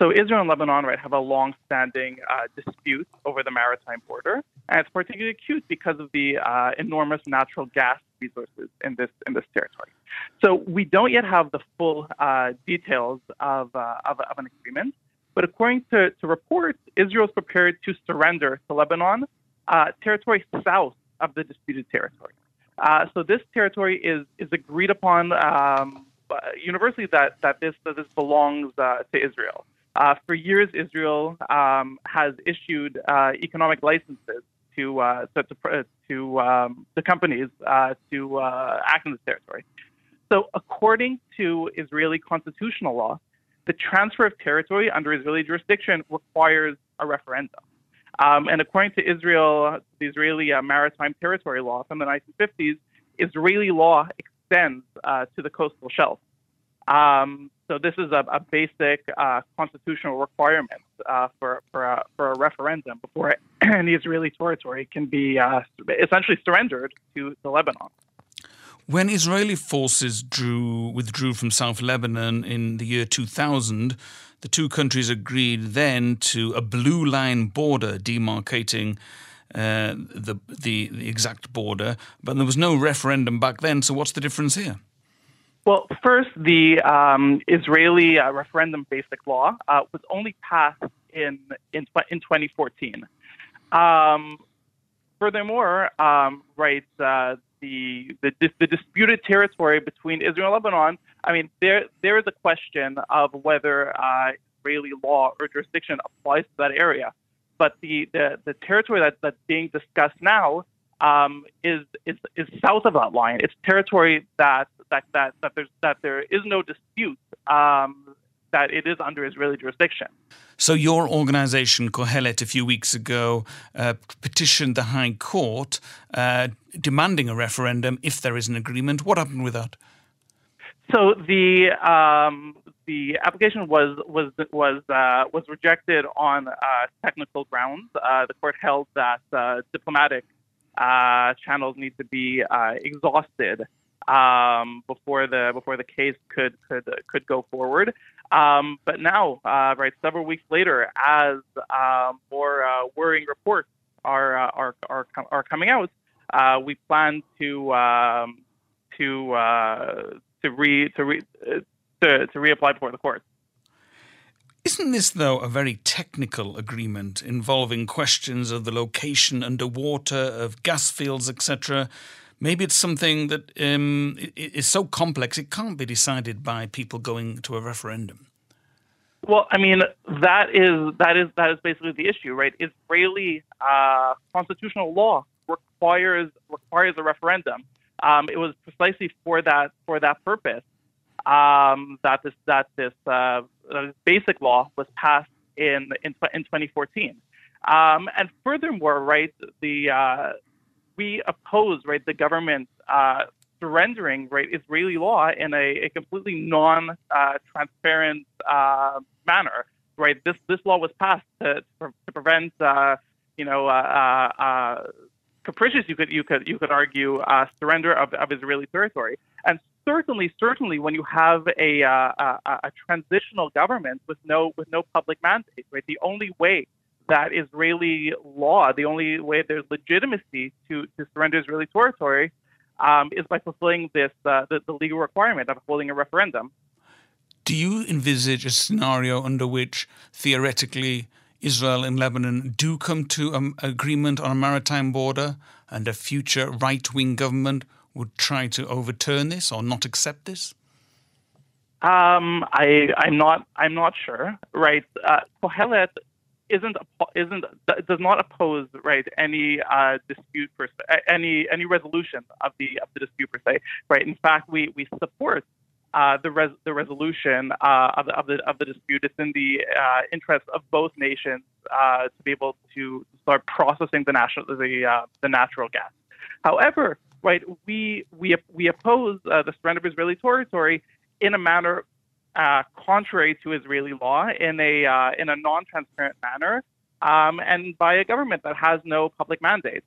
so Israel and Lebanon, right, have a long-standing uh, dispute over the maritime border, and it's particularly acute because of the uh, enormous natural gas resources in this in this territory. So we don't yet have the full uh, details of, uh, of, of an agreement, but according to, to reports, Israel is prepared to surrender to Lebanon uh, territory south of the disputed territory. Uh, so this territory is is agreed upon um, universally that that this that this belongs to Israel. Uh, for years, Israel um, has issued uh, economic licenses to uh, to to, to, um, the companies uh, to uh, act in this territory. So, according to Israeli constitutional law, the transfer of territory under Israeli jurisdiction requires a referendum. Um, and according to Israel, the Israeli uh, maritime territory law from the 1950s, Israeli law extends to the coastal shelf. Um, so this is a, a basic uh, constitutional requirement uh, for for a, for a referendum before any Israeli territory can be uh, essentially surrendered to, to Lebanon. When Israeli forces drew withdrew from South Lebanon in the year 2000, the two countries agreed then to a blue line border demarcating uh, the, the the exact border, but there was no referendum back then. So what's the difference here? Well, first, the um, Israeli uh, referendum basic law uh, was only passed in in, in 2014. Um, furthermore, um, right, uh, the, the the disputed territory between Israel and Lebanon. I mean, there there is a question of whether uh, Israeli law or jurisdiction applies to that area, but the the, the territory that, that's being discussed now um, is, is is south of that line. It's territory that that that that there's that there is no dispute um, that it is under Israeli jurisdiction. So your organization, Kohelet, a few weeks ago uh, petitioned the High Court uh, demanding a referendum if there is an agreement. What happened with that? So the um, the application was was was uh, was rejected on uh, technical grounds. Uh, the court held that uh, diplomatic channels need to be exhausted um, before the before the case could could could go forward. Um, but now, uh, right, several weeks later, as uh, more uh, worrying reports are uh, are are are coming out, uh, we plan to um, to uh, to re to re to, to reapply before the court. Isn't this, though, a very technical agreement involving questions of the location underwater, of gas fields, etc.? Maybe it's something that um, is so complex it can't be decided by people going to a referendum. Well, I mean that is that is that is basically the issue, right? Israeli uh, constitutional law requires requires a referendum. Um, it was precisely for that for that purpose um, that this that this, uh, basic law was passed in in, in 2014. Um, and furthermore, right, the uh, we oppose right the government uh, surrendering right Israeli law in a, a completely non-transparent uh, uh, manner. Right, this this law was passed to, to prevent uh, you know uh, capricious you could you could you could argue surrender of, of Israeli territory. And certainly, certainly, when you have a, a, a transitional government with no with no public mandate, right, the only way that Israeli law, the only way there's legitimacy to, to surrender Israeli territory, um, is by fulfilling this uh, the, the legal requirement of holding a referendum. Do you envisage a scenario under which theoretically Israel and Lebanon do come to an agreement on a maritime border and a future right wing government would try to overturn this or not accept this? Um, I, I'm not. I'm not sure. Right. Uh, Kohelet isn't isn't does not oppose right any uh, dispute per se, any any resolution of the of the dispute per se right? In fact we we support uh, the res- the resolution uh, of the of the of the dispute. It's in the uh, interest of both nations uh, to be able to start processing the national the uh, the natural gas. However right we we we oppose the surrender of Israeli territory in a manner uh, contrary to Israeli law in a uh, in a non-transparent manner, um, and by a government that has no public mandate.